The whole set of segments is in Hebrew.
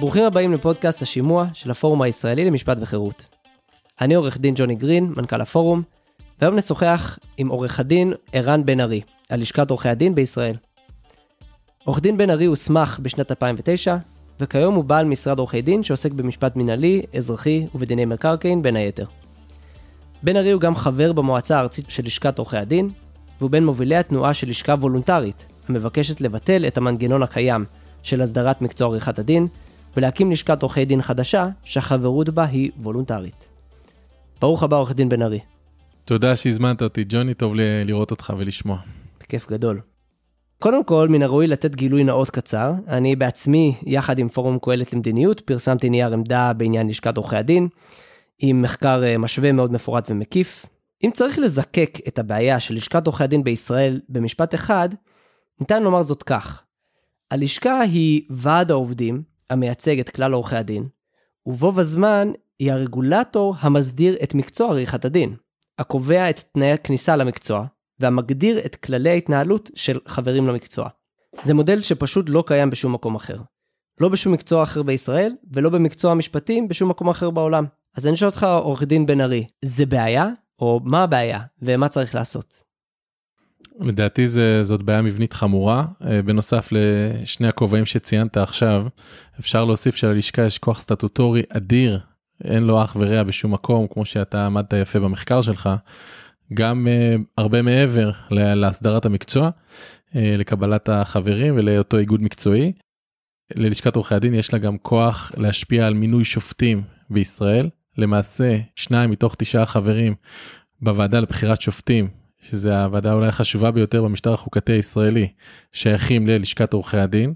ברוכים הבאים לפודקאסט השימוע של הפורום הישראלי למשפט וחירות. אני עורך דין ג'וני גרין, מנכ"ל הפורום, והיום נשוחח עם עורך הדין ערן בן ארי, על לשכת עורכי הדין בישראל. עורך דין בן ארי הוסמך בשנת 2009, וכיום הוא בעל משרד עורכי דין שעוסק במשפט מנהלי, אזרחי ובדיני מקרקעין בין היתר. בן ארי הוא גם חבר במועצה הארצית של לשכת עורכי הדין, והוא בין מובילי התנועה של לשכה וולונטרית, המבקשת לבטל את המנגנון הקיים של הסדרת מקצוע עריכת הדין, ולהקים לשכת עורכי דין חדשה, שהחברות בה היא וולונטרית. ברוך הבא עורך דין בן ארי. תודה שהזמנת אותי, ג'וני, טוב לראות אותך ולשמוע. בכיף גדול. קודם כל, מן הראוי לתת גילוי נאות קצר. אני בעצמי, יחד עם פורום קהלת למדיניות, פרסמתי נייר עמדה בעניין לשכת עורכי הדין, עם מחקר אה, משווה מאוד מפורט ומקיף. אם צריך לזקק את הבעיה של לשכת עורכי הדין בישראל במשפט אחד, ניתן לומר זאת כך: הלשכה היא ועד העובדים המייצג את כלל עורכי הדין, ובו בזמן היא הרגולטור המסדיר את מקצוע עריכת הדין, הקובע את תנאי הכניסה למקצוע, והמגדיר את כללי ההתנהלות של חברים למקצוע. זה מודל שפשוט לא קיים בשום מקום אחר. לא בשום מקצוע אחר בישראל, ולא במקצוע המשפטים בשום מקום אחר בעולם. אז אני שואל אותך, עורך דין בן ארי, זה בעיה? או מה הבעיה, ומה צריך לעשות? לדעתי זה, זאת בעיה מבנית חמורה. אה, בנוסף לשני הכובעים שציינת עכשיו, אפשר להוסיף שללשכה יש כוח סטטוטורי אדיר, אין לו אח ורע בשום מקום, כמו שאתה עמדת יפה במחקר שלך, גם uh, הרבה מעבר להסדרת המקצוע, uh, לקבלת החברים ולאותו איגוד מקצועי. ללשכת עורכי הדין יש לה גם כוח להשפיע על מינוי שופטים בישראל. למעשה, שניים מתוך תשעה חברים בוועדה לבחירת שופטים שזה הוועדה אולי החשובה ביותר במשטר החוקתי הישראלי, שייכים ללשכת עורכי הדין.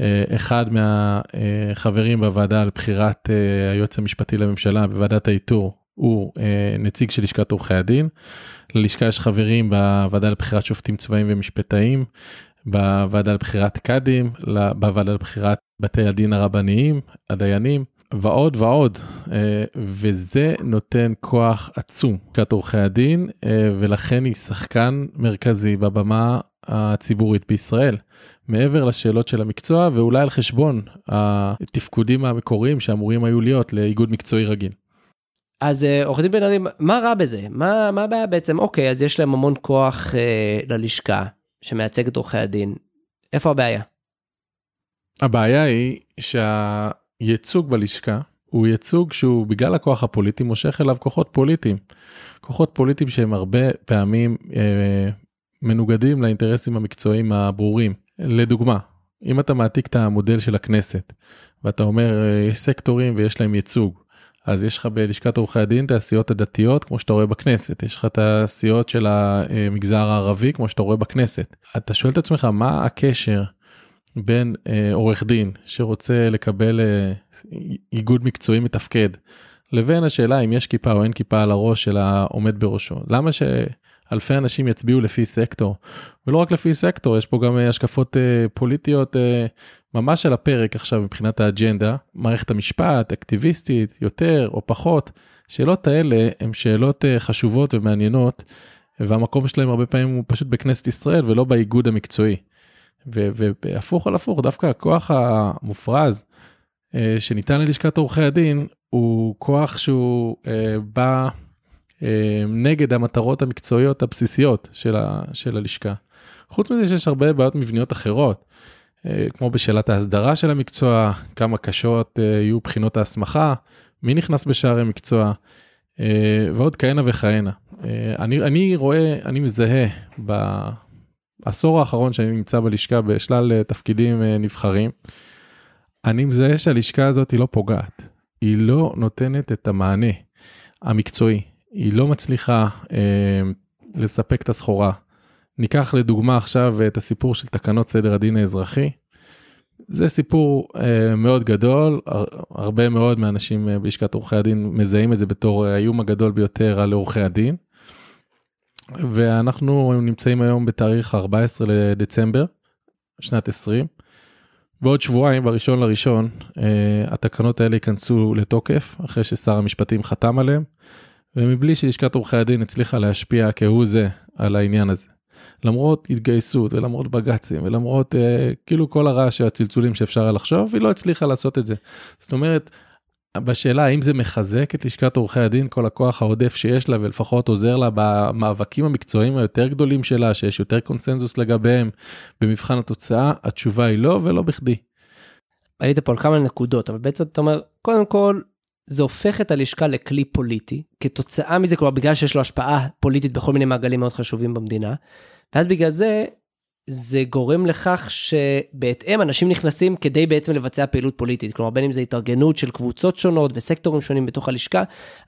אה, אחד מהחברים בוועדה על בחירת אה, היועץ המשפטי לממשלה בוועדת האיתור הוא אה, נציג של לשכת עורכי הדין. ללשכה יש חברים בוועדה לבחירת שופטים צבאיים ומשפטאים, בוועדה לבחירת קאדים, בוועדה לבחירת בתי הדין הרבניים, הדיינים. ועוד ועוד אה, וזה נותן כוח עצום לשכת עורכי הדין אה, ולכן היא שחקן מרכזי בבמה הציבורית בישראל מעבר לשאלות של המקצוע ואולי על חשבון התפקודים המקוריים שאמורים היו להיות לאיגוד מקצועי רגיל. אז אה, עורך דין בן ארי מה רע בזה מה מה הבעיה בעצם אוקיי אז יש להם המון כוח אה, ללשכה שמייצג את עורכי הדין איפה הבעיה. הבעיה היא שה... ייצוג בלשכה הוא ייצוג שהוא בגלל הכוח הפוליטי מושך אליו כוחות פוליטיים. כוחות פוליטיים שהם הרבה פעמים אה, מנוגדים לאינטרסים המקצועיים הברורים. לדוגמה, אם אתה מעתיק את המודל של הכנסת ואתה אומר אה, יש סקטורים ויש להם ייצוג. אז יש לך בלשכת עורכי הדין את הסיעות הדתיות כמו שאתה רואה בכנסת, יש לך את הסיעות של המגזר הערבי כמו שאתה רואה בכנסת. אתה שואל את עצמך מה הקשר בין אה, עורך דין שרוצה לקבל אה, איגוד מקצועי מתפקד לבין השאלה אם יש כיפה או אין כיפה על הראש של העומד בראשו. למה שאלפי אנשים יצביעו לפי סקטור ולא רק לפי סקטור יש פה גם אה, השקפות אה, פוליטיות אה, ממש על הפרק עכשיו מבחינת האג'נדה מערכת המשפט אקטיביסטית יותר או פחות שאלות האלה הן שאלות אה, חשובות ומעניינות והמקום שלהם הרבה פעמים הוא פשוט בכנסת ישראל ולא באיגוד המקצועי. והפוך על הפוך דווקא הכוח המופרז אה, שניתן ללשכת עורכי הדין הוא כוח שהוא אה, בא אה, נגד המטרות המקצועיות הבסיסיות של, ה, של הלשכה. חוץ מזה שיש הרבה בעיות מבניות אחרות כמו בשאלת ההסדרה של המקצוע כמה קשות יהיו בחינות ההסמכה מי נכנס בשערי מקצוע ועוד כהנה וכהנה. אני, אני רואה אני מזהה בעשור האחרון שאני נמצא בלשכה בשלל אה, תפקידים אה, נבחרים, אני מזהה שהלשכה הזאת היא לא פוגעת, היא לא נותנת את המענה המקצועי, היא לא מצליחה אה, לספק את הסחורה. ניקח לדוגמה עכשיו את הסיפור של תקנות סדר הדין האזרחי. זה סיפור אה, מאוד גדול, הרבה מאוד מהאנשים אה, בלשכת עורכי הדין מזהים את זה בתור האיום הגדול ביותר על עורכי הדין. ואנחנו נמצאים היום בתאריך 14 לדצמבר שנת 20. בעוד שבועיים בראשון לראשון אה, התקנות האלה ייכנסו לתוקף אחרי ששר המשפטים חתם עליהם ומבלי שלשכת עורכי הדין הצליחה להשפיע כהוא זה על העניין הזה. למרות התגייסות ולמרות בג"צים ולמרות אה, כאילו כל הרעש והצלצולים שאפשר היה לחשוב, היא לא הצליחה לעשות את זה. זאת אומרת, בשאלה האם זה מחזק את לשכת עורכי הדין, כל הכוח העודף שיש לה ולפחות עוזר לה במאבקים המקצועיים היותר גדולים שלה, שיש יותר קונסנזוס לגביהם במבחן התוצאה, התשובה היא לא ולא בכדי. עלית פה על כמה נקודות, אבל בעצם אתה אומר, קודם כל, זה הופך את הלשכה לכלי פוליטי, כתוצאה מזה, כלומר בגלל שיש לו השפעה פוליטית בכל מיני מעגלים מאוד חשובים במדינה, ואז בגלל זה, זה גורם לכך שבהתאם אנשים נכנסים כדי בעצם לבצע פעילות פוליטית, כלומר בין אם זה התארגנות של קבוצות שונות וסקטורים שונים בתוך הלשכה,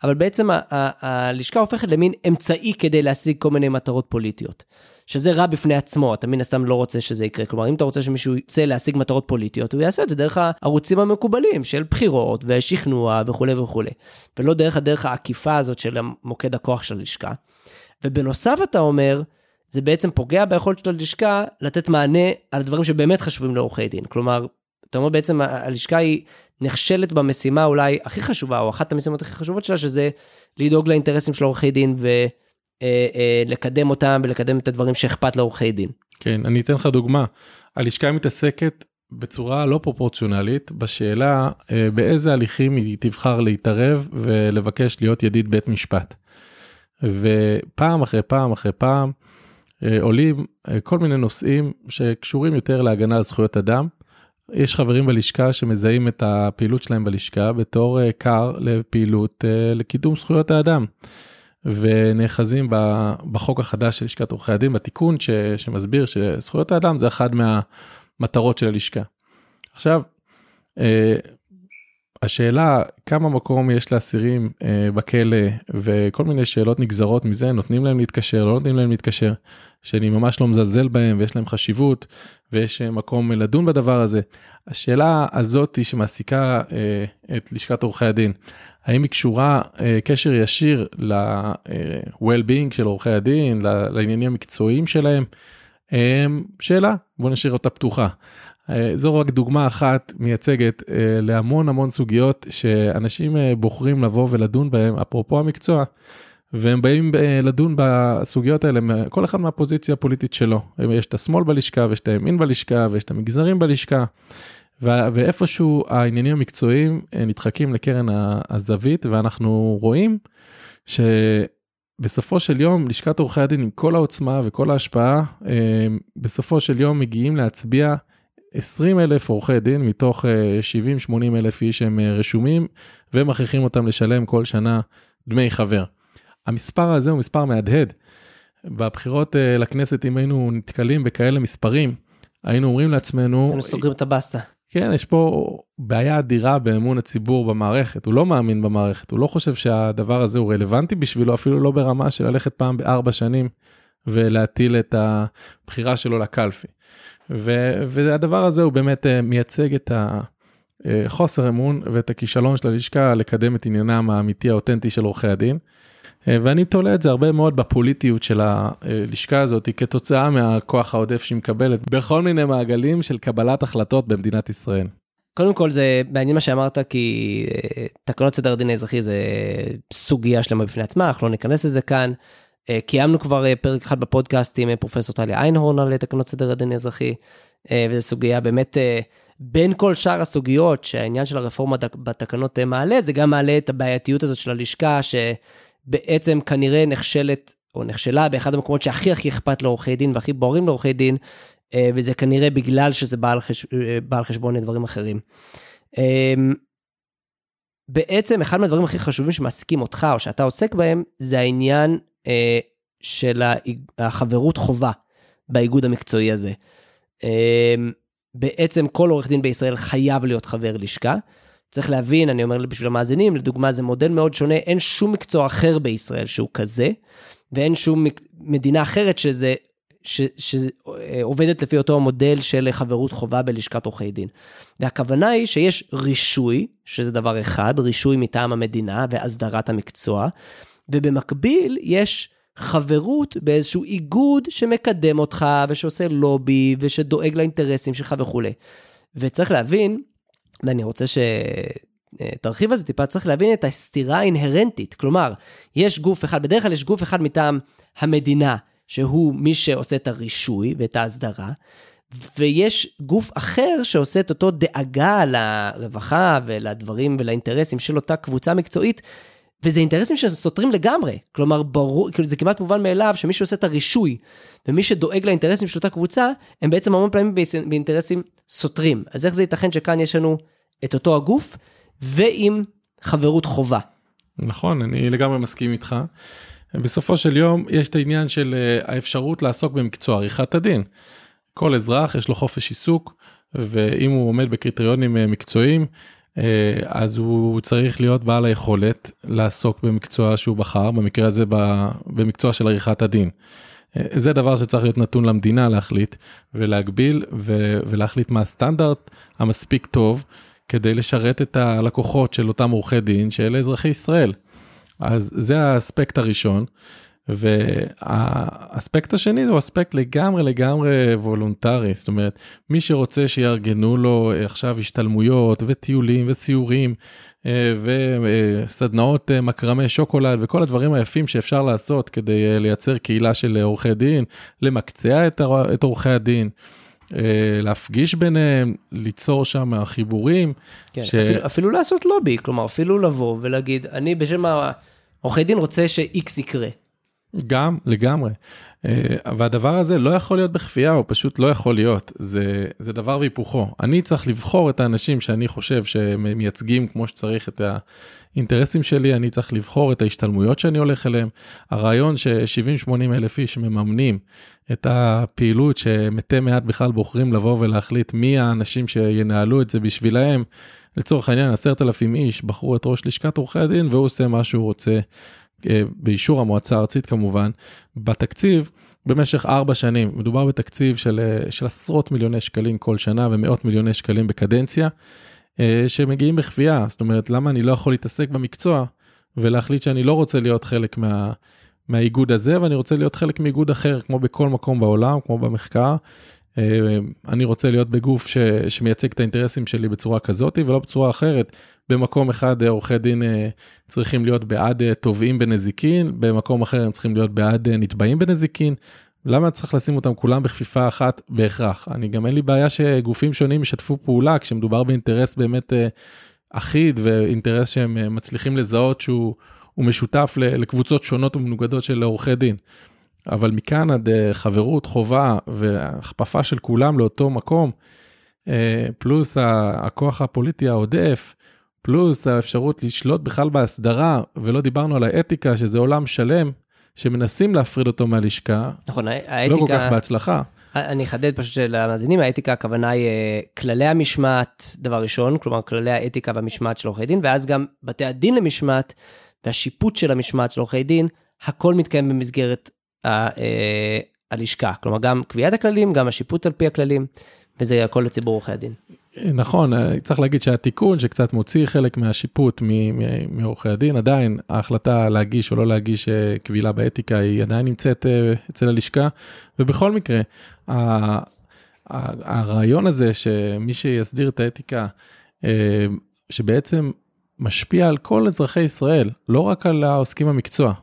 אבל בעצם הלשכה הופכת למין אמצעי כדי להשיג כל מיני מטרות פוליטיות. שזה רע בפני עצמו, אתה מן הסתם לא רוצה שזה יקרה. כלומר, אם אתה רוצה שמישהו יצא להשיג מטרות פוליטיות, הוא יעשה את זה דרך הערוצים המקובלים של בחירות ושכנוע וכולי וכולי. ולא דרך הדרך העקיפה הזאת של מוקד הכוח של הלשכה. ובנוסף אתה אומר, זה בעצם פוגע ביכולת של הלשכה לתת מענה על דברים שבאמת חשובים לעורכי דין. כלומר, אתה אומר בעצם הלשכה היא נכשלת במשימה אולי הכי חשובה, או אחת המשימות הכי חשובות שלה, שזה לדאוג לאינטרסים של עורכי דין ולקדם אה, אה, אותם ולקדם את הדברים שאכפת לעורכי דין. כן, אני אתן לך דוגמה. הלשכה מתעסקת בצורה לא פרופורציונלית בשאלה אה, באיזה הליכים היא תבחר להתערב ולבקש להיות ידיד בית משפט. ופעם אחרי פעם אחרי פעם עולים אה, כל מיני נושאים שקשורים יותר להגנה על זכויות אדם. יש חברים בלשכה שמזהים את הפעילות שלהם בלשכה בתור אה, קר לפעילות לקידום זכויות האדם. ונאחזים בחוק החדש של לשכת עורכי הדין בתיקון ש, שמסביר שזכויות האדם זה אחת מהמטרות של הלשכה. עכשיו השאלה כמה מקום יש לאסירים אה, בכלא וכל מיני שאלות נגזרות מזה נותנים להם להתקשר לא נותנים להם להתקשר שאני ממש לא מזלזל בהם ויש להם חשיבות ויש אה, מקום לדון בדבר הזה. השאלה הזאת שמעסיקה אה, את לשכת עורכי הדין האם היא קשורה אה, קשר ישיר ל-well-being של עורכי הדין לעניינים המקצועיים שלהם. אה, שאלה בוא נשאיר אותה פתוחה. אה, זו רק דוגמה אחת מייצגת אה, להמון המון סוגיות שאנשים אה, בוחרים לבוא ולדון בהם, אפרופו המקצוע, והם באים לדון בסוגיות האלה, כל אחד מהפוזיציה הפוליטית שלו. יש את השמאל בלשכה ויש את הימין בלשכה ויש את המגזרים בלשכה. ואיפשהו העניינים המקצועיים נדחקים לקרן הזווית ואנחנו רואים שבסופו של יום לשכת עורכי הדין עם כל העוצמה וכל ההשפעה בסופו של יום מגיעים להצביע 20 אלף עורכי דין מתוך 70-80 אה, אלף איש שהם אה, רשומים ומכריחים אותם לשלם כל שנה דמי חבר. המספר הזה הוא מספר מהדהד. בבחירות אה, לכנסת אם היינו נתקלים בכאלה מספרים היינו אומרים לעצמנו היינו סוגרים את הבסטה. כן יש פה בעיה אדירה באמון הציבור במערכת הוא לא מאמין במערכת הוא לא חושב שהדבר הזה הוא רלוונטי בשבילו אפילו לא ברמה של ללכת פעם בארבע שנים ולהטיל את הבחירה שלו לקלפי. ו, והדבר הזה הוא באמת אה, מייצג את החוסר אמון ואת הכישלון של הלשכה לקדם את עניינם האמיתי האותנטי של עורכי הדין. אה, ואני תולה את זה הרבה מאוד בפוליטיות של הלשכה הזאת כתוצאה מהכוח העודף שהיא מקבלת בכל מיני מעגלים של קבלת החלטות במדינת ישראל. קודם כל זה מעניין מה שאמרת כי אה, תקנות סדר הדין האזרחי זה סוגיה שלמה בפני עצמה, אנחנו לא ניכנס לזה כאן. אה, קיימנו כבר אה, פרק אחד בפודקאסט עם אה, פרופסור טליה איינהורן על תקנות סדר הדין האזרחי, וזו סוגיה באמת, בין כל שאר הסוגיות שהעניין של הרפורמה בתקנות מעלה, זה גם מעלה את הבעייתיות הזאת של הלשכה, שבעצם כנראה נכשלת, או נכשלה באחד המקומות שהכי הכי אכפת לעורכי דין והכי בוערים לעורכי דין, וזה כנראה בגלל שזה בא על, חש... בא חשבון דברים אחרים. בעצם אחד מהדברים הכי חשובים שמעסיקים אותך או שאתה עוסק בהם זה העניין של החברות חובה באיגוד המקצועי הזה. אה, בעצם כל עורך דין בישראל חייב להיות חבר לשכה. צריך להבין, אני אומר בשביל המאזינים, לדוגמה זה מודל מאוד שונה, אין שום מקצוע אחר בישראל שהוא כזה, ואין שום מדינה אחרת שזה, שעובדת לפי אותו המודל של חברות חובה בלשכת עורכי דין. והכוונה היא שיש רישוי, שזה דבר אחד, רישוי מטעם המדינה והסדרת המקצוע, ובמקביל יש חברות באיזשהו איגוד שמקדם אותך ושעושה לובי ושדואג לאינטרסים שלך וכולי. וצריך להבין, ואני רוצה שתרחיב על זה טיפה, צריך להבין את הסתירה האינהרנטית. כלומר, יש גוף אחד, בדרך כלל יש גוף אחד מטעם המדינה שהוא מי שעושה את הרישוי ואת ההסדרה, ויש גוף אחר שעושה את אותו דאגה לרווחה ולדברים ולאינטרסים של אותה קבוצה מקצועית, וזה אינטרסים שסותרים לגמרי. כלומר, ברור, כאילו זה כמעט מובן מאליו שמי שעושה את הרישוי ומי שדואג לאינטרסים של אותה קבוצה, הם בעצם המון פעמים באינטרסים סותרים. אז איך זה ייתכן שכאן יש לנו את אותו הגוף ועם חברות חובה? נכון, אני לגמרי מסכים איתך. בסופו של יום יש את העניין של אה, האפשרות לעסוק במקצוע עריכת הדין. כל אזרח יש לו חופש עיסוק ואם הוא עומד בקריטריונים אה, מקצועיים אז הוא צריך להיות בעל היכולת לעסוק במקצוע שהוא בחר במקרה הזה במקצוע של עריכת הדין. זה דבר שצריך להיות נתון למדינה להחליט ולהגביל ולהחליט מה הסטנדרט המספיק טוב כדי לשרת את הלקוחות של אותם עורכי דין שאלה אזרחי ישראל. אז זה האספקט הראשון. והאספקט השני הוא אספקט לגמרי לגמרי וולונטרי זאת אומרת מי שרוצה שיארגנו לו עכשיו השתלמויות וטיולים וסיורים אה, וסדנאות אה, מקרמי שוקולד וכל הדברים היפים שאפשר לעשות כדי אה, לייצר קהילה של עורכי דין למקצע את עורכי הדין. אה, להפגיש ביניהם, ליצור שם חיבורים. כן, ש... אפילו, אפילו לעשות לובי, כלומר אפילו לבוא ולהגיד, אני בשם העורכי דין רוצה ש-X יקרה. גם, לגמרי. אה, והדבר הזה לא יכול להיות בכפייה, הוא פשוט לא יכול להיות. זה, זה דבר והיפוכו. אני צריך לבחור את האנשים שאני חושב שהם מייצגים כמו שצריך את האינטרסים שלי, אני צריך לבחור את ההשתלמויות שאני הולך אליהם. הרעיון ש-70-80 אלף איש מממנים את הפעילות שמתי מעט בכלל בוחרים לבוא ולהחליט מי האנשים שינהלו את זה בשבילהם. לצורך העניין, עשרת אלפים איש בחרו את ראש לשכת עורכי הדין והוא עושה מה שהוא רוצה. אה, באישור המועצה הארצית כמובן, בתקציב במשך ארבע שנים, מדובר בתקציב של, אה, של עשרות מיליוני שקלים כל שנה ומאות מיליוני שקלים בקדנציה, אה, שמגיעים בכפייה, זאת אומרת למה אני לא יכול להתעסק במקצוע ולהחליט שאני לא רוצה להיות חלק מה, מהאיגוד הזה ואני רוצה להיות חלק מאיגוד אחר כמו בכל מקום בעולם, כמו במחקר. אני רוצה להיות בגוף ש, שמייצג את האינטרסים שלי בצורה כזאת ולא בצורה אחרת. במקום אחד אה, עורכי דין אה, צריכים להיות בעד אה, תובעים בנזיקין, במקום אחר הם צריכים להיות בעד נתבעים בנזיקין. למה צריך לשים אותם כולם בכפיפה אחת בהכרח? אני גם אין לי בעיה שגופים שונים ישתפו פעולה כשמדובר באינטרס באמת אחיד ואינטרס שהם מצליחים לזהות שהוא משותף לקבוצות שונות ומנוגדות של עורכי דין. אבל מכאן עד חברות, חובה והכפפה של כולם לאותו מקום, פלוס הכוח הפוליטי העודף, פלוס האפשרות לשלוט בכלל בהסדרה, ולא דיברנו על האתיקה, שזה עולם שלם, שמנסים להפריד אותו מהלשכה. נכון, האתיקה... לא כל כך בהצלחה. אני אחדד פשוט למאזינים, האתיקה הכוונה היא אה, כללי המשמעת, דבר ראשון, כלומר כללי האתיקה והמשמעת של עורכי דין, ואז גם בתי הדין למשמעת והשיפוט של המשמעת של עורכי דין, הכל מתקיים במסגרת אה, הלשכה. כלומר, גם קביעת הכללים, גם השיפוט על פי הכללים, וזה הכל לציבור עורכי הדין. נכון, אה, צריך להגיד שהתיקון שקצת מוציא חלק מהשיפוט מעורכי הדין, עדיין ההחלטה להגיש או לא להגיש אה, קבילה באתיקה היא עדיין נמצאת אה, אצל הלשכה, ובכל מקרה, הרעיון הזה שמי שיסדיר את האתיקה, שבעצם משפיע על כל אזרחי ישראל, לא רק על העוסקים במקצוע,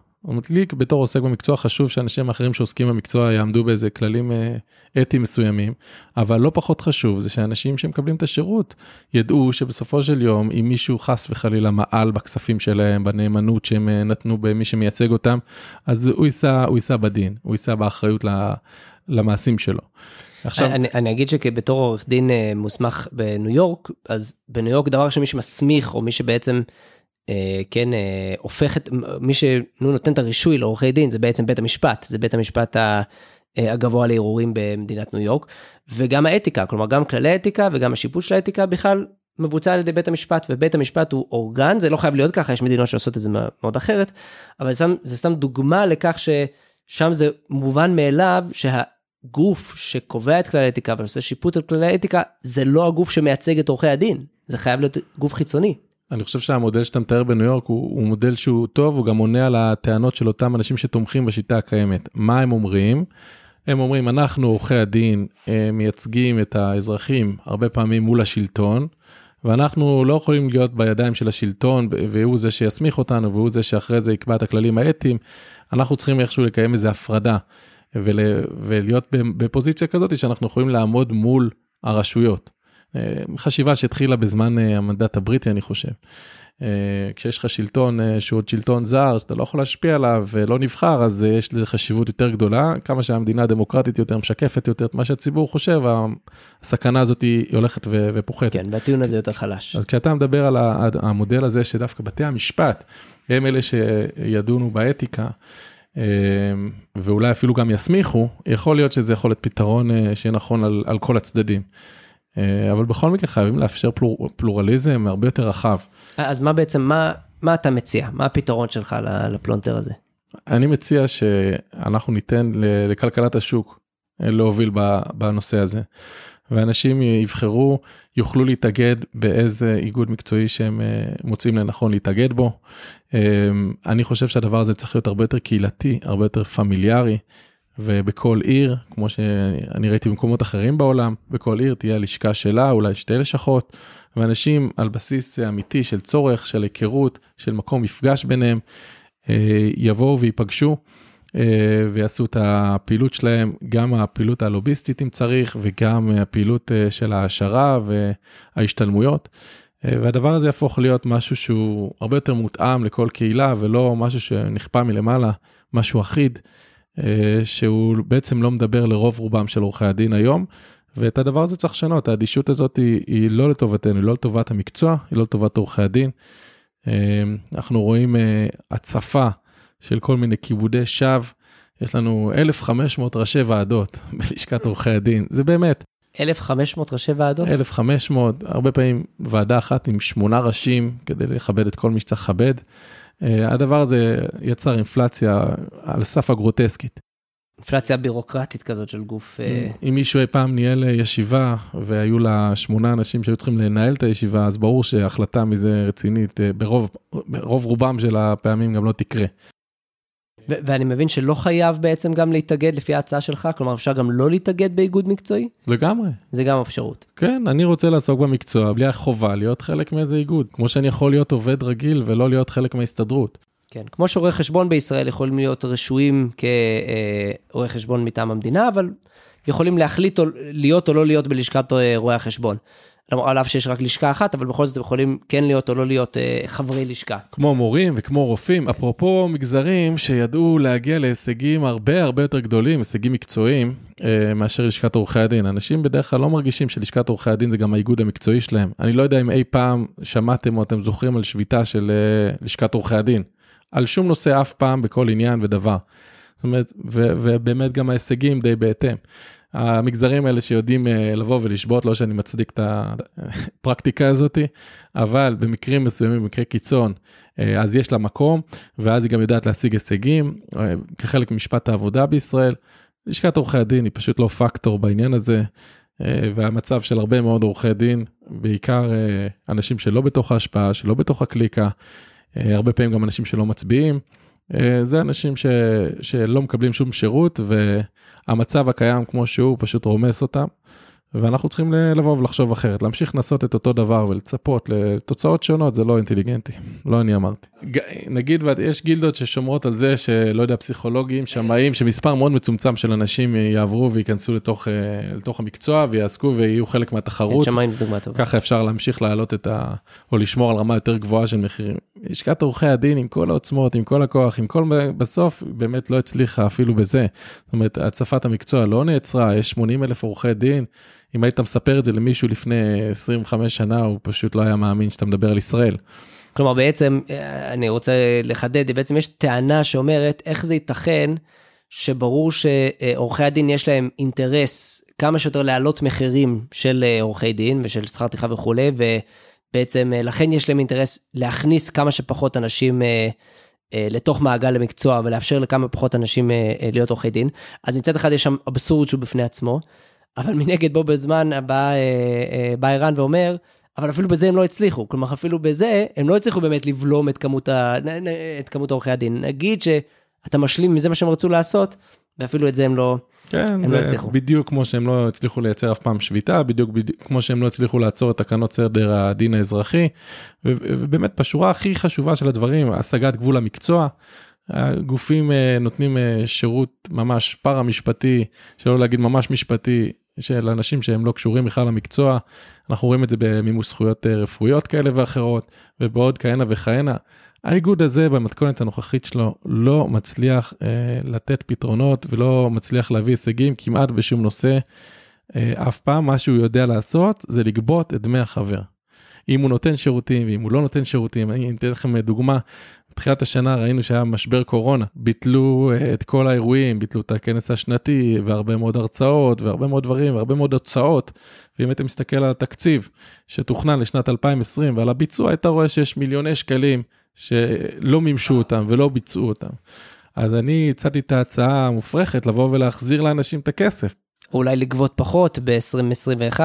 לי בתור עוסק במקצוע חשוב שאנשים אחרים שעוסקים במקצוע יעמדו באיזה כללים אה, אתיים מסוימים, אבל לא פחות חשוב זה שאנשים שמקבלים את השירות ידעו שבסופו של יום אם מישהו חס וחלילה מעל בכספים שלהם, בנאמנות שהם אה, נתנו במי שמייצג אותם, אז הוא יישא, הוא יישא בדין, הוא יישא באחריות למעשים שלו. עכשיו אני, אני אגיד שכבתור עורך דין אה, מוסמך בניו יורק אז בניו יורק דבר שמי שמסמיך או מי שבעצם כן אה, הופך את מי שנותן את הרישוי לעורכי דין זה בעצם בית המשפט זה בית המשפט אה, הגבוה לערעורים במדינת ניו יורק וגם האתיקה כלומר גם כללי אתיקה וגם השיפוט של האתיקה בכלל מבוצע על ידי בית המשפט ובית המשפט הוא אורגן זה לא חייב להיות ככה יש מדינות שעושות את זה מאוד אחרת אבל זה סתם, זה סתם דוגמה לכך ששם זה מובן מאליו שהגוף שקובע את כללי האתיקה ועושה שיפוט על כללי האתיקה זה לא הגוף שמייצג את עורכי הדין זה חייב להיות גוף חיצוני. אני חושב שהמודל שאתה מתאר בניו יורק הוא, הוא מודל שהוא טוב, הוא גם עונה על הטענות של אותם אנשים שתומכים בשיטה הקיימת. מה הם אומרים? הם אומרים, אנחנו עורכי הדין אה, מייצגים את האזרחים הרבה פעמים מול השלטון, ואנחנו לא יכולים להיות בידיים של השלטון, והוא זה שיסמיך אותנו, והוא זה שאחרי זה יקבע את הכללים האתיים. אנחנו צריכים איכשהו לקיים איזה הפרדה ול, ולהיות בפוזיציה כזאת שאנחנו יכולים לעמוד מול הרשויות. חשיבה שהתחילה בזמן המנדט הבריטי אני חושב. אה, כשיש לך שלטון אה, שהוא עוד שלטון זר שאתה לא יכול להשפיע עליו ולא נבחר אז אה, יש לזה חשיבות יותר גדולה כמה שהמדינה דמוקרטית יותר משקפת יותר את מה שהציבור חושב הסכנה הזאת היא הולכת ופוחתת. כן והטיעון הזה יותר חלש. אז כשאתה מדבר על המודל הזה שדווקא בתי המשפט הם אלה שידונו באתיקה. ואולי אפילו גם יסמיכו יכול להיות שזה יכול להיות פתרון שיהיה נכון על, על כל הצדדים. אה, אבל בכל מקרה חייבים לאפשר פלור, פלורליזם הרבה יותר רחב. אז מה בעצם, מה, מה אתה מציע? מה הפתרון שלך לפלונטר הזה? אני מציע שאנחנו ניתן לכלכלת השוק אה, להוביל בנושא הזה. ואנשים יבחרו, יוכלו להתאגד באיזה איגוד מקצועי שהם אה, מוצאים לנכון להתאגד בו. אני חושב שהדבר הזה צריך להיות הרבה יותר קהילתי, הרבה יותר פמיליארי. ובכל עיר, כמו שאני ראיתי במקומות אחרים בעולם, בכל עיר תהיה לשכה שלה, אולי שתי לשכות, ואנשים על בסיס אמיתי של צורך, של היכרות, של מקום מפגש ביניהם, אה, יבואו וייפגשו אה, ויעשו את הפעילות שלהם, גם הפעילות הלוביסטית אם צריך, וגם הפעילות אה, של ההעשרה וההשתלמויות. והדבר הזה יהפוך להיות משהו שהוא הרבה יותר מותאם לכל קהילה ולא משהו שנכפה מלמעלה, משהו אחיד. אה, שהוא בעצם לא מדבר לרוב רובם של עורכי הדין היום. ואת הדבר הזה צריך לשנות, האדישות הזאת היא, היא לא לטובתנו, היא לא לטובת המקצוע, היא לא לטובת עורכי הדין. אה, אנחנו רואים אה, הצפה של כל מיני כיבודי שווא, יש לנו 1,500 ראשי ועדות בלשכת עורכי הדין, זה באמת. 1,500 ראשי ועדות? 1,500, הרבה פעמים ועדה אחת עם שמונה ראשים כדי לכבד את כל מי שצריך לכבד. אה, הדבר הזה יצר אינפלציה על סף הגרוטסקית. אינפלציה בירוקרטית כזאת של גוף. אה, אם מישהו אי פעם ניהל ישיבה והיו לה שמונה אנשים שהיו צריכים לנהל את הישיבה, אז ברור שהחלטה מזה רצינית אה, ברוב, ברוב רובם של הפעמים גם לא תקרה. ואני מבין שלא חייב בעצם גם להתאגד לפי ההצעה שלך, כלומר אפשר גם לא להתאגד באיגוד מקצועי? לגמרי. זה גם אפשרות. כן, אני רוצה לעסוק במקצוע בלי החובה להיות חלק מאיזה איגוד, כמו שאני יכול להיות עובד רגיל ולא להיות חלק מההסתדרות. כן, כמו שרואי חשבון בישראל יכולים להיות רשויים כרואי חשבון מטעם המדינה, אבל יכולים להחליט להיות או לא להיות בלשכת אה, רואי החשבון. על אף שיש רק לשכה אחת, אבל בכל זאת הם יכולים כן להיות או לא להיות אה, חברי לשכה. כמו מורים וכמו רופאים. אפרופו מגזרים שידעו להגיע להישגים הרבה הרבה יותר גדולים, הישגים מקצועיים, אה, מאשר לשכת עורכי הדין. אנשים בדרך כלל לא מרגישים שלשכת עורכי הדין זה גם האיגוד המקצועי שלהם. אני לא יודע אם אי פעם שמעתם או אתם זוכרים על שביתה של אה, לשכת עורכי הדין. על שום נושא אף פעם בכל עניין ודבר. זאת אומרת, ובאמת גם ההישגים די בהתאם. המגזרים האלה שיודעים אה, לבוא ולשבות, לא שאני מצדיק את הפרקטיקה הזאתי, אבל במקרים מסוימים, במקרי קיצון, אה, אז יש לה מקום, ואז היא גם יודעת להשיג הישגים, אה, כחלק ממשפט העבודה בישראל. לשכת עורכי הדין היא פשוט לא פקטור בעניין הזה, והמצב של הרבה מאוד עורכי דין, בעיקר אנשים שלא בתוך ההשפעה, שלא בתוך הקליקה, הרבה פעמים גם אנשים שלא מצביעים. זה אנשים ש, שלא מקבלים שום שירות והמצב הקיים כמו שהוא פשוט רומס אותם. ואנחנו צריכים לבוא ולחשוב אחרת, להמשיך לנסות את אותו דבר ולצפות לתוצאות שונות, זה לא אינטליגנטי, לא אני אמרתי. נגיד יש גילדות ששומרות על זה שלא יודע, פסיכולוגים, שמאים, שמספר מאוד מצומצם של אנשים יעברו וייכנסו לתוך, אה, לתוך המקצוע ויעסקו ויהיו חלק מהתחרות. שמאים זה דוגמא טובה. ככה אפשר להמשיך להעלות את ה... או לשמור על רמה יותר גבוהה של מחירים. לשכת עורכי הדין עם כל העוצמות, עם כל הכוח, עם כל... בסוף באמת לא הצליחה אפילו בזה. זאת אומרת, הצפת המקצוע לא נעצרה, יש 80 אלף עורכי דין. אם היית מספר את זה למישהו לפני 25 שנה, הוא פשוט לא היה מאמין שאתה מדבר על ישראל. כלומר, בעצם, אה, אני רוצה לחדד, בעצם יש טענה שאומרת איך זה ייתכן שברור שעורכי הדין יש להם אינטרס כמה שיותר להעלות מחירים של אה, עורכי דין ושל שכר טרחה וכולי, ובעצם אה, לכן יש להם אינטרס להכניס כמה שפחות אנשים לתוך מעגל המקצוע ולאפשר לכמה פחות אנשים להיות עורכי דין. אז מצד אחד יש שם אבסורד שהוא בפני עצמו. אבל מנגד בו בזמן בא, אה, אה, בא ערן ואומר, אבל אפילו בזה הם לא הצליחו. כלומר, אפילו בזה הם לא הצליחו באמת לבלום את כמות, ה, כמות עורכי הדין. נגיד שאתה משלים מזה מה שהם רצו לעשות, ואפילו את זה הם לא, כן, הם לא הצליחו. בדיוק כמו שהם לא הצליחו לייצר אף פעם שביתה, בדיוק, בדיוק כמו שהם לא הצליחו לעצור את תקנות סדר הדין האזרחי. ובאמת, בשורה הכי חשובה של הדברים, השגת גבול המקצוע, הגופים אה, נותנים אה, שירות ממש פארה משפטי, שלא להגיד ממש משפטי, של אנשים שהם לא קשורים בכלל למקצוע. אנחנו רואים את זה במימוש זכויות אה, רפואיות כאלה ואחרות, ובעוד כהנה וכהנה. האיגוד הזה במתכונת הנוכחית שלו לא מצליח אה, לתת פתרונות ולא מצליח להביא הישגים כמעט בשום נושא. אה, אף פעם מה שהוא יודע לעשות זה לגבות את דמי החבר. אם הוא נותן שירותים ואם הוא לא נותן שירותים, אני אתן לכם דוגמה, בתחילת השנה ראינו שהיה משבר קורונה, ביטלו אה, את כל האירועים, ביטלו את הכנס השנתי והרבה מאוד הרצאות והרבה מאוד דברים והרבה מאוד הוצאות. ואם היית מסתכל על התקציב שתוכנן לשנת 2020 ועל הביצוע, היית רואה שיש מיליוני שקלים שלא מימשו אותם ולא ביצעו אותם. אז אני הצעתי את ההצעה המופרכת לבוא ולהחזיר לאנשים את הכסף. אולי לגבות פחות ב-2021?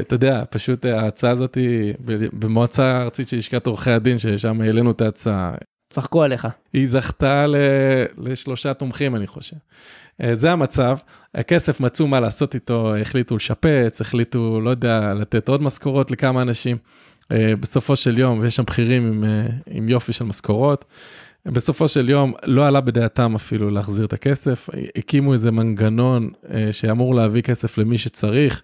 אתה יודע, פשוט ההצעה הזאת היא במועצה הארצית של לשכת עורכי הדין, ששם העלינו את ההצעה. צחקו עליך. היא זכתה ל... לשלושה תומכים, אני חושב. אה, זה המצב, הכסף מצאו מה לעשות איתו, החליטו לשפץ, החליטו, לא יודע, לתת עוד משכורות לכמה אנשים. אה, בסופו של יום, ויש שם בכירים עם, אה, עם יופי של משכורות, בסופו של יום לא עלה בדעתם אפילו להחזיר את הכסף, הקימו איזה מנגנון שאמור להביא כסף למי שצריך.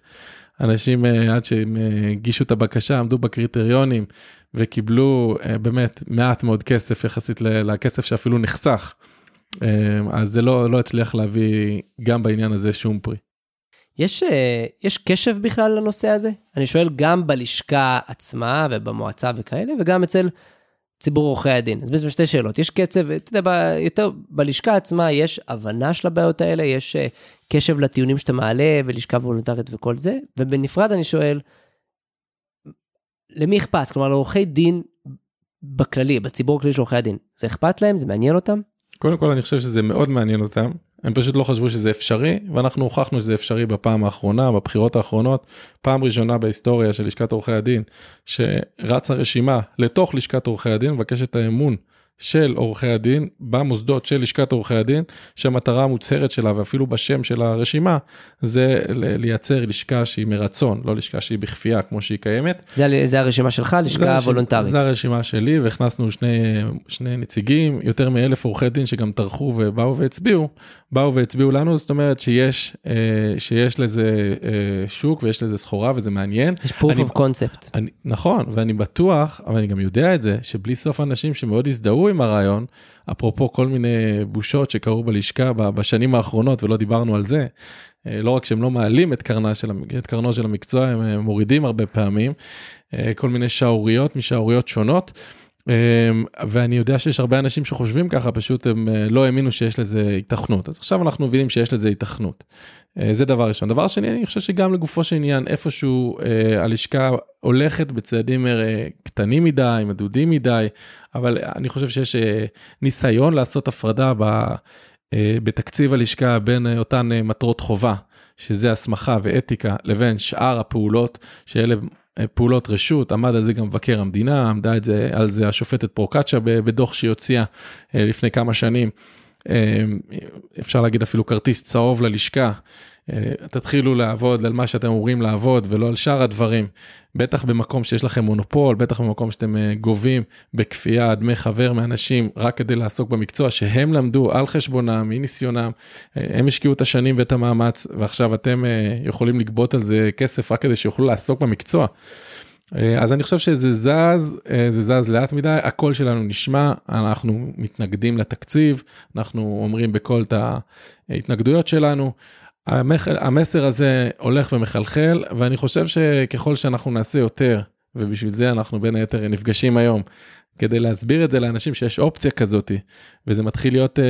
אנשים עד שהם הגישו את הבקשה עמדו בקריטריונים וקיבלו באמת מעט מאוד כסף יחסית לכסף שאפילו נחסך. אז זה לא, לא הצליח להביא גם בעניין הזה שום פרי. יש, אה, יש קשב בכלל לנושא הזה? אני שואל גם בלשכה עצמה ובמועצה וכאלה, וגם אצל ציבור עורכי הדין. אז בעצם שתי שאלות, יש קצב, אתה יודע, יותר בלשכה עצמה יש הבנה של הבעיות האלה, יש אה, קשב לטיעונים שאתה מעלה ולשכה וולונטרית וכל זה, ובנפרד אני שואל, למי אכפת? כלומר, לעורכי דין בכללי, בציבור הכללי של עורכי הדין, זה אכפת להם? זה מעניין אותם? קודם כל אני חושב שזה מאוד מעניין אותם. הם פשוט לא חשבו שזה אפשרי ואנחנו הוכחנו שזה אפשרי בפעם האחרונה בבחירות האחרונות פעם ראשונה בהיסטוריה של לשכת עורכי הדין שרצה רשימה לתוך לשכת עורכי הדין מבקשת את האמון של עורכי הדין במוסדות של לשכת עורכי הדין שהמטרה המוצהרת שלה ואפילו בשם של הרשימה זה לייצר לשכה שהיא מרצון לא לשכה שהיא בכפייה כמו שהיא קיימת. זה, זה הרשימה שלך לשכה זה וולונטרית. זה הרשימה שלי והכנסנו שני, שני נציגים יותר מאלף עורכי דין שגם טרחו ובאו והצביעו באו והצביעו לנו זאת אומרת שיש אה, שיש לזה אה, שוק ויש לזה סחורה וזה מעניין. יש proof אני, of concept. אני, נכון ואני בטוח אבל אני גם יודע את זה שבלי סוף אנשים שמאוד הזדהו עם הרעיון אפרופו כל מיני בושות שקרו בלשכה בשנים האחרונות ולא דיברנו על זה. אה, לא רק שהם לא מעלים את, קרנה של, את קרנו של המקצוע הם מורידים הרבה פעמים כל מיני שערוריות משערוריות שונות. אמ, ואני יודע שיש הרבה אנשים שחושבים ככה פשוט הם אה, לא האמינו שיש לזה היתכנות אז עכשיו אנחנו מבינים שיש לזה היתכנות. אה, זה דבר ראשון דבר שני אני חושב שגם לגופו של עניין איפשהו אה, הלשכה הולכת בצעדים קטנים מדי מדודים מדי אבל אני חושב שיש ניסיון לעשות הפרדה ב, בתקציב הלשכה בין אותן מטרות חובה שזה הסמכה ואתיקה לבין שאר הפעולות שאלה פעולות רשות, עמד על זה גם מבקר המדינה, עמדה את זה, על זה השופטת פרוקצ'ה בדוח שהיא הוציאה אה, לפני כמה שנים. אה, אפשר להגיד אפילו כרטיס צהוב ללשכה. תתחילו לעבוד על מה שאתם אמורים לעבוד ולא על שאר הדברים. בטח במקום שיש לכם מונופול, בטח במקום שאתם גובים בכפייה דמי חבר מאנשים רק כדי לעסוק במקצוע שהם למדו על חשבונם, מניסיונם, הם השקיעו את השנים ואת המאמץ ועכשיו אתם יכולים לגבות על זה כסף רק כדי שיוכלו לעסוק במקצוע. אז אני חושב שזה זז, זה זז לאט מדי, הקול שלנו נשמע, אנחנו מתנגדים לתקציב, אנחנו אומרים בקול את ההתנגדויות שלנו. המסר הזה הולך ומחלחל ואני חושב שככל שאנחנו נעשה יותר ובשביל זה אנחנו בין היתר נפגשים היום כדי להסביר את זה לאנשים שיש אופציה כזאתי וזה מתחיל להיות אה,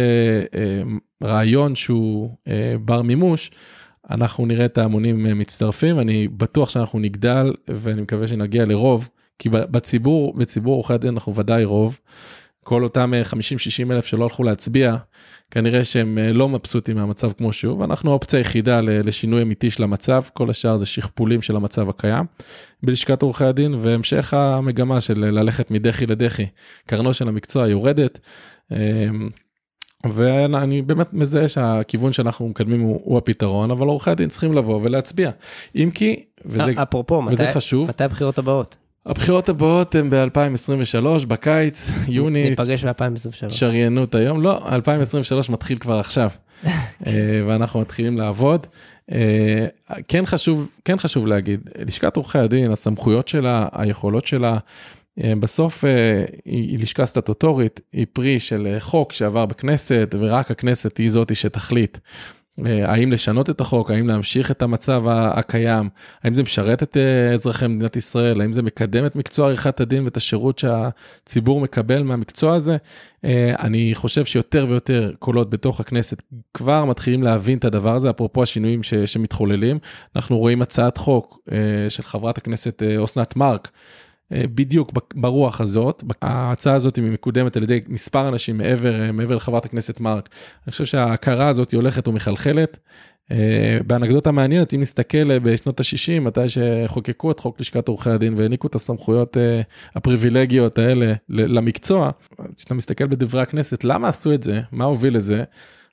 אה, רעיון שהוא אה, בר מימוש אנחנו נראה את ההמונים אה, מצטרפים אני בטוח שאנחנו נגדל ואני מקווה שנגיע לרוב כי בציבור בציבור עורכי הדין אנחנו ודאי רוב. כל אותם 50-60 אה, אלף שלא הלכו להצביע כנראה שהם אה, לא מבסוטים מהמצב כמו שהוא ואנחנו האופציה היחידה לשינוי אמיתי של המצב כל השאר זה שכפולים של המצב הקיים בלשכת עורכי הדין והמשך המגמה של ללכת מדחי לדחי קרנו של המקצוע יורדת. אמ, ואני באמת מזהה שהכיוון שאנחנו מקדמים הוא, הוא הפתרון אבל עורכי הדין צריכים לבוא ולהצביע אם כי וזה, אפרופו וזה מתי, חשוב מתי הבחירות הבאות הבחירות הבאות הן ב-2023, בקיץ, יוני, ניפגש ב-2023. שריינו את היום, לא, 2023 מתחיל כבר עכשיו, אה, ואנחנו מתחילים לעבוד. אה, כן חשוב, כן חשוב להגיד, לשכת עורכי הדין, הסמכויות שלה, היכולות שלה, אה, בסוף היא לשכה סטטוטורית, היא פרי של חוק שעבר בכנסת, ורק הכנסת היא זאתי שתחליט. אה, האם לשנות את החוק, האם להמשיך את המצב הקיים, האם זה משרת את אה, אזרחי מדינת ישראל, האם זה מקדם את מקצוע עריכת הדין ואת השירות שהציבור מקבל מהמקצוע הזה. אה, אני חושב שיותר ויותר קולות בתוך הכנסת כבר מתחילים להבין את הדבר הזה, אפרופו השינויים ש, שמתחוללים. אנחנו רואים הצעת חוק של חברת הכנסת אסנת מארק. אה, בדיוק ברוח הזאת ההצעה הזאת היא מקודמת על ידי מספר אנשים מעבר אה, מעבר לחברת הכנסת מארק. אני חושב שההכרה הזאת היא הולכת ומחלחלת. אה, באנקדוטה מעניינת אם נסתכל בשנות ה-60 מתי שחוקקו את חוק לשכת עורכי הדין והעניקו את הסמכויות הפריבילגיות האלה למקצוע כשאתה מסתכל בדברי הכנסת למה עשו את זה מה הוביל לזה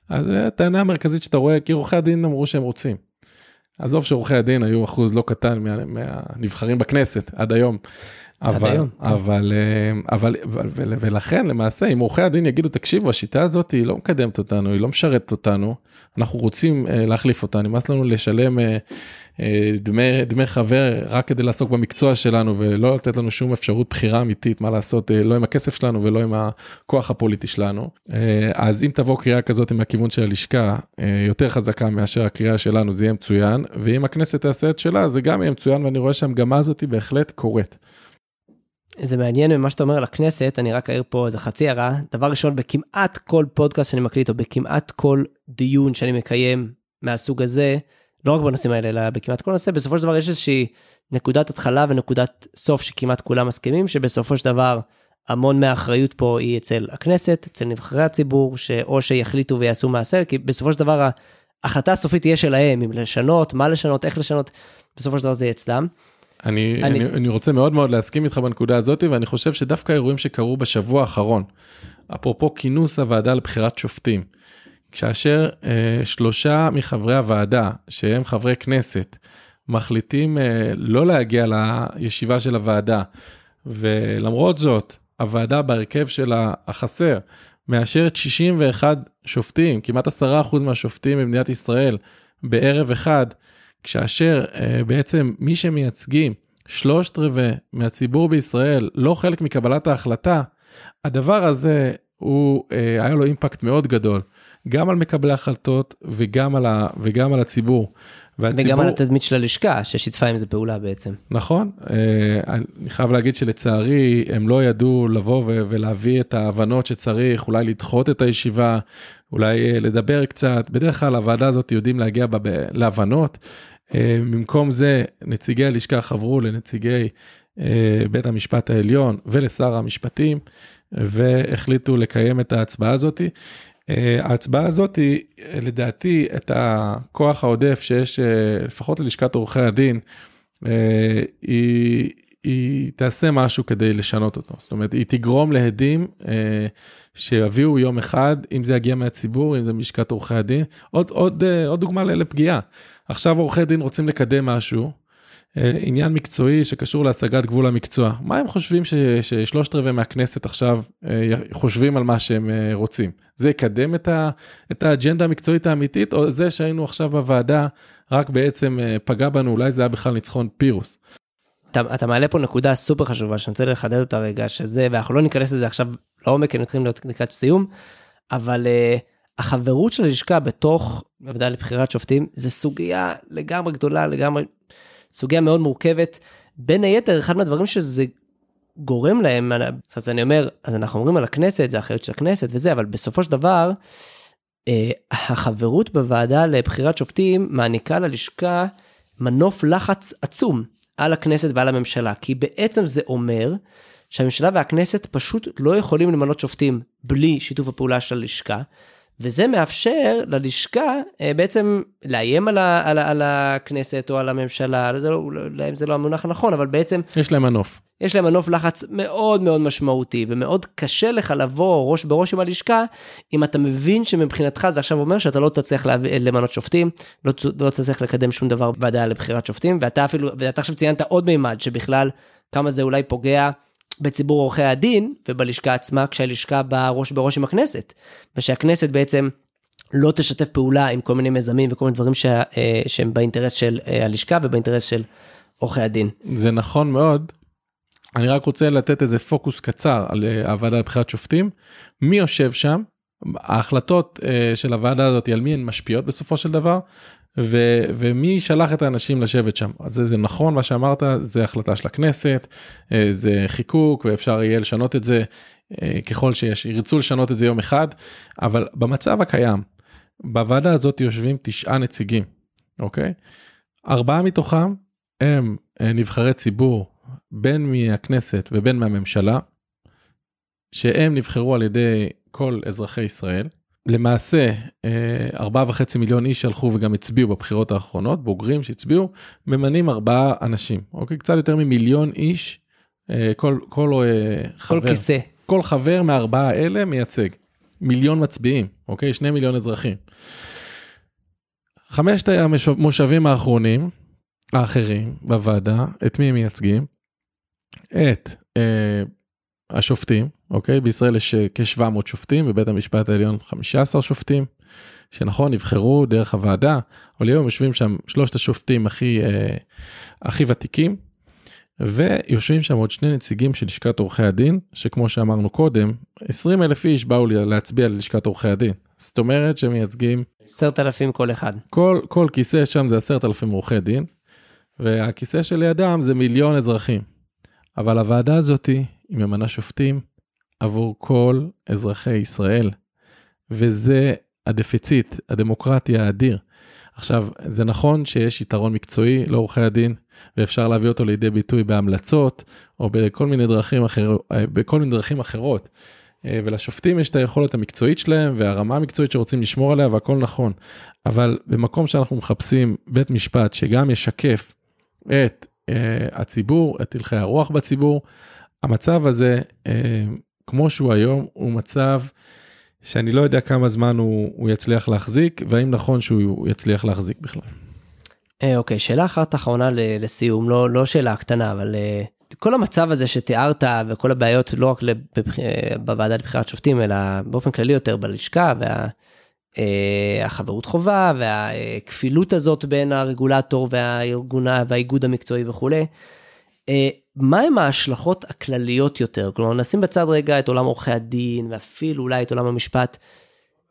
אז הטענה המרכזית שאתה רואה כי עורכי הדין אמרו שהם רוצים. עזוב שעורכי הדין היו אחוז לא קטן מה, מהנבחרים בכנסת עד היום. אבל, היום. אבל, אה, אבל, אבל, ולכן למעשה אם עורכי הדין יגידו תקשיבו השיטה הזאת היא לא מקדמת אותנו היא לא משרתת אותנו אנחנו רוצים uh, להחליף אותה נמאס לנו לשלם uh, uh, דמי דמי חבר רק כדי לעסוק במקצוע שלנו ולא לתת לנו שום אפשרות בחירה אמיתית מה לעשות uh, לא עם הכסף שלנו ולא עם הכוח הפוליטי שלנו uh, אז אם תבוא קריאה כזאת מהכיוון של הלשכה uh, יותר חזקה מאשר הקריאה שלנו זה יהיה מצוין ואם הכנסת תעשה את שלה זה גם יהיה מצוין ואני רואה שהמגמה הזאת בהחלט קורית. זה מעניין ממה שאתה אומר על הכנסת, אני רק אעיר פה איזה חצי הערה. דבר ראשון, בכמעט כל פודקאסט שאני מקליט, או בכמעט כל דיון שאני מקיים מהסוג הזה, לא רק בנושאים האלה, אלא בכמעט כל נושא, בסופו של דבר יש איזושהי נקודת התחלה ונקודת סוף שכמעט כולם מסכימים, שבסופו של דבר המון מהאחריות פה היא אצל הכנסת, אצל נבחרי הציבור, שאו שיחליטו ויעשו מעשה, כי בסופו של דבר ההחלטה הסופית תהיה שלהם, אם לשנות, מה לשנות, איך לשנות, בסופו של דבר זה יהיה אצלם. אני, אני... אני, אני רוצה מאוד מאוד להסכים איתך בנקודה הזאת ואני חושב שדווקא האירועים שקרו בשבוע האחרון, אפרופו כינוס הוועדה לבחירת שופטים, כאשר אה, שלושה מחברי הוועדה שהם חברי כנסת מחליטים אה, לא להגיע לישיבה של הוועדה ולמרות זאת הוועדה בהרכב שלה החסר מאשרת 61 שופטים כמעט 10% מהשופטים במדינת ישראל בערב אחד. כאשר uh, בעצם מי שמייצגים שלושת רבעי מהציבור בישראל לא חלק מקבלת ההחלטה, הדבר הזה הוא, uh, היה לו אימפקט מאוד גדול, גם על מקבלי ההחלטות וגם על, ה, וגם על הציבור. והציבור... וגם על התדמית של הלשכה ששיתפה עם זה פעולה בעצם. נכון, אה, אני חייב להגיד שלצערי הם לא ידעו לבוא ולהביא את ההבנות שצריך, אולי לדחות את הישיבה, אולי לדבר קצת, בדרך כלל הוועדה הזאת יודעים להגיע בה להבנות. אה, במקום זה נציגי הלשכה חברו לנציגי אה, בית המשפט העליון ולשר המשפטים והחליטו לקיים את ההצבעה הזאתי. אה, ההצבעה הזאת לדעתי את הכוח העודף שיש לפחות ללשכת עורכי הדין היא, היא תעשה משהו כדי לשנות אותו. זאת אומרת היא תגרום להדים שיביאו יום אחד אם זה יגיע מהציבור אם זה מלשכת עורכי הדין. עוד עוד עוד דוגמה לפגיעה. עכשיו עורכי דין רוצים לקדם משהו, אה, עניין מקצועי שקשור להשגת גבול המקצוע. מה הם חושבים ש, ששלושת רבעי מהכנסת עכשיו אה, חושבים על מה שהם אה, רוצים? זה יקדם את, ה, את האג'נדה המקצועית האמיתית, או זה שהיינו עכשיו בוועדה רק בעצם פגע בנו, אולי זה היה בכלל ניצחון פירוס. אתה, אתה מעלה פה נקודה סופר חשובה שאני רוצה לחדד אותה רגע, שזה, ואנחנו לא ניכנס לזה עכשיו לעומק, כי נתחילים להיות לקראת סיום, אבל... Uh, החברות של הלשכה בתוך הוועדה לבחירת שופטים זה סוגיה לגמרי גדולה, לגמרי סוגיה מאוד מורכבת. בין היתר, אחד מהדברים שזה גורם להם, אז אני אומר, אז אנחנו אומרים על הכנסת, זה אחריות של הכנסת וזה, אבל בסופו של דבר, אה, החברות בוועדה לבחירת שופטים מעניקה ללשכה מנוף לחץ עצום על הכנסת ועל הממשלה, כי בעצם זה אומר שהממשלה והכנסת פשוט לא יכולים למנות שופטים בלי שיתוף הפעולה של הלשכה. וזה מאפשר ללשכה אה, בעצם לאיים על, ה, על, ה, על הכנסת או על הממשלה, זה לא, להם זה לא המונח הנכון, אבל בעצם... יש להם מנוף. יש להם מנוף לחץ מאוד מאוד משמעותי, ומאוד קשה לך לבוא ראש בראש עם הלשכה, אם אתה מבין שמבחינתך זה עכשיו אומר שאתה לא תצליח למנות שופטים, לא, לא תצליח לקדם שום דבר בוועדה לבחירת שופטים, ואתה אפילו, ואתה עכשיו ציינת עוד מימד שבכלל כמה זה אולי פוגע בציבור עורכי הדין ובלשכה עצמה, כשהלשכה באה ראש בראש עם הכנסת, ושהכנסת בעצם לא תשתף פעולה עם כל מיני מיזמים וכל מיני דברים ש, אה, שהם באינטרס של אה, הלשכה ובאינטרס של עורכי הדין. זה נכון מאוד. אני רק רוצה לתת איזה פוקוס קצר על אה, הוועדה לבחירת שופטים. מי יושב שם? ההחלטות של הוועדה הזאת על מי הן משפיעות בסופו של דבר ו, ומי שלח את האנשים לשבת שם אז זה, זה נכון מה שאמרת זה החלטה של הכנסת זה חיקוק ואפשר יהיה לשנות את זה ככל שיש ירצו לשנות את זה יום אחד אבל במצב הקיים בוועדה הזאת יושבים תשעה נציגים, אוקיי? ארבעה מתוכם הם אה, נבחרי ציבור, בין מהכנסת ובין מהממשלה, שהם נבחרו על ידי כל אזרחי ישראל. למעשה, אה, ארבעה וחצי מיליון איש הלכו וגם הצביעו בבחירות האחרונות, בוגרים שהצביעו, ממנים ארבעה אנשים, אוקיי? קצת יותר ממיליון איש, אה, כל, כל חבר. כל כיסא. כל חבר מארבעה אלה מייצג. מיליון מצביעים, אוקיי? שני מיליון אזרחים. חמשת המושבים האחרונים, האחרים בוועדה, את מי הם מייצגים? את אה, השופטים, אוקיי? בישראל יש אה, כ-700 שופטים, בבית המשפט העליון 15 שופטים, שנכון, נבחרו דרך הוועדה, אבל היום יושבים שם שלושת השופטים הכי, אה, הכי ותיקים, ויושבים שם עוד שני נציגים של לשכת עורכי הדין, שכמו שאמרנו קודם, 20 אלף איש באו להצביע ללשכת עורכי הדין. זאת אומרת שהם מייצגים... 10,000 כל אחד. כל, כל כיסא שם זה 10,000 עורכי דין, והכיסא שלידם זה מיליון אזרחים. אבל הוועדה הזאתי היא ממנה שופטים עבור כל אזרחי ישראל, וזה הדפיציט הדמוקרטי האדיר. עכשיו, זה נכון שיש יתרון מקצועי לעורכי הדין, ואפשר להביא אותו לידי ביטוי בהמלצות, או בכל מיני דרכים, אחר, בכל מיני דרכים אחרות. אה, ולשופטים יש את היכולת המקצועית שלהם והרמה המקצועית שרוצים לשמור עליה והכל נכון. אבל במקום שאנחנו מחפשים בית משפט שגם ישקף את uh, הציבור, את הלכי הרוח בציבור, המצב הזה, uh, כמו שהוא היום, הוא מצב שאני לא יודע כמה זמן הוא, הוא יצליח להחזיק, והאם נכון שהוא יצליח להחזיק בכלל. אה, אוקיי, שאלה אחת אחרונה לסיום, לא, לא שאלה קטנה, אבל אה, כל המצב הזה שתיארת וכל הבעיות, לא רק לבח... אה, בוועדה לבחירת שופטים, אלא באופן כללי יותר בלשכה, והחברות חובה, והכפילות הזאת בין הרגולטור והארגונה והאיגוד המקצועי וכולי. מה הם ההשלכות הכלליות יותר? כלומר, נשים בצד רגע את עולם עורכי הדין, ואפילו אולי את עולם המשפט.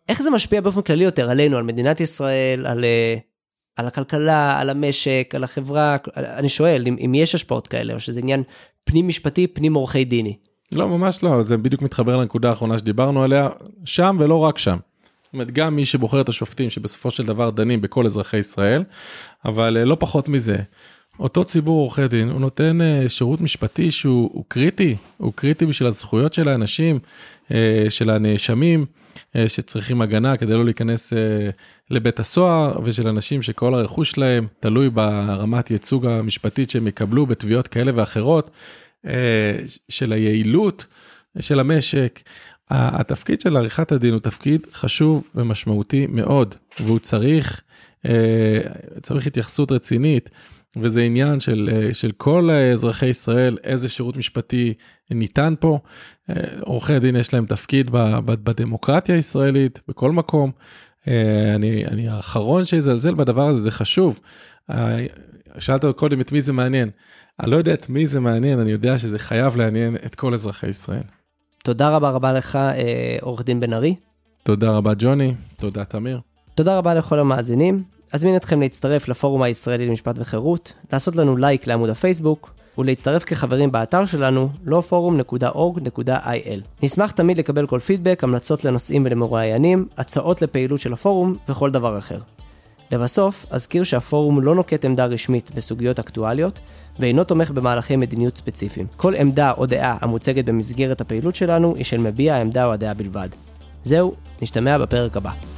איך זה משפיע באופן כללי יותר עלינו, על מדינת ישראל, על על הכלכלה, על המשק, על החברה, אני שואל אם, אם יש השפעות כאלה או שזה עניין פנים משפטי, פנים עורכי דיני. לא, ממש לא, זה בדיוק מתחבר לנקודה האחרונה שדיברנו עליה, שם ולא רק שם. זאת אומרת, גם מי שבוחר את השופטים שבסופו של דבר דנים בכל אזרחי ישראל, אבל אה, לא פחות מזה, אותו ציבור עורכי דין הוא נותן אה, שירות משפטי שהוא קריטי, הוא קריטי בשביל הזכויות של האנשים, אה, של הנאשמים. אה, שצריכים הגנה כדי לא להיכנס לבית הסוהר ושל אנשים שכל הרכוש שלהם תלוי ברמת ייצוג המשפטית שהם יקבלו בתביעות כאלה ואחרות, של היעילות של המשק. התפקיד של עריכת הדין הוא תפקיד חשוב ומשמעותי מאוד והוא צריך צריך התייחסות רצינית. וזה עניין של, אה, של כל אזרחי ישראל, איזה שירות משפטי ניתן פה. אה, עורכי הדין יש להם תפקיד בדמוקרטיה הישראלית, בכל מקום. אה, אני, אני האחרון שיזלזל בדבר הזה, זה חשוב. שאלת קודם את מי זה מעניין. אני לא יודע את מי זה מעניין, אני יודע שזה חייב לעניין את כל אזרחי ישראל. תודה רבה רבה לך, עורך דין בן ארי. תודה רבה ג'וני, תודה תמיר. תודה רבה לכל המאזינים. אזמין אתכם להצטרף לפורום הישראלי למשפט וחירות, לעשות לנו לייק לעמוד הפייסבוק, ולהצטרף כחברים באתר שלנו, lawforum.org.il. נשמח תמיד לקבל כל פידבק, המלצות לנושאים ולמרואיינים, הצעות לפעילות של הפורום וכל דבר אחר. לבסוף, אזכיר שהפורום לא נוקט עמדה רשמית בסוגיות אקטואליות, ואינו תומך במהלכי מדיניות ספציפיים. כל עמדה או דעה המוצגת במסגרת הפעילות שלנו היא של מביע העמדה או הדעה בלבד. זהו, נשתמע בפרק הבא.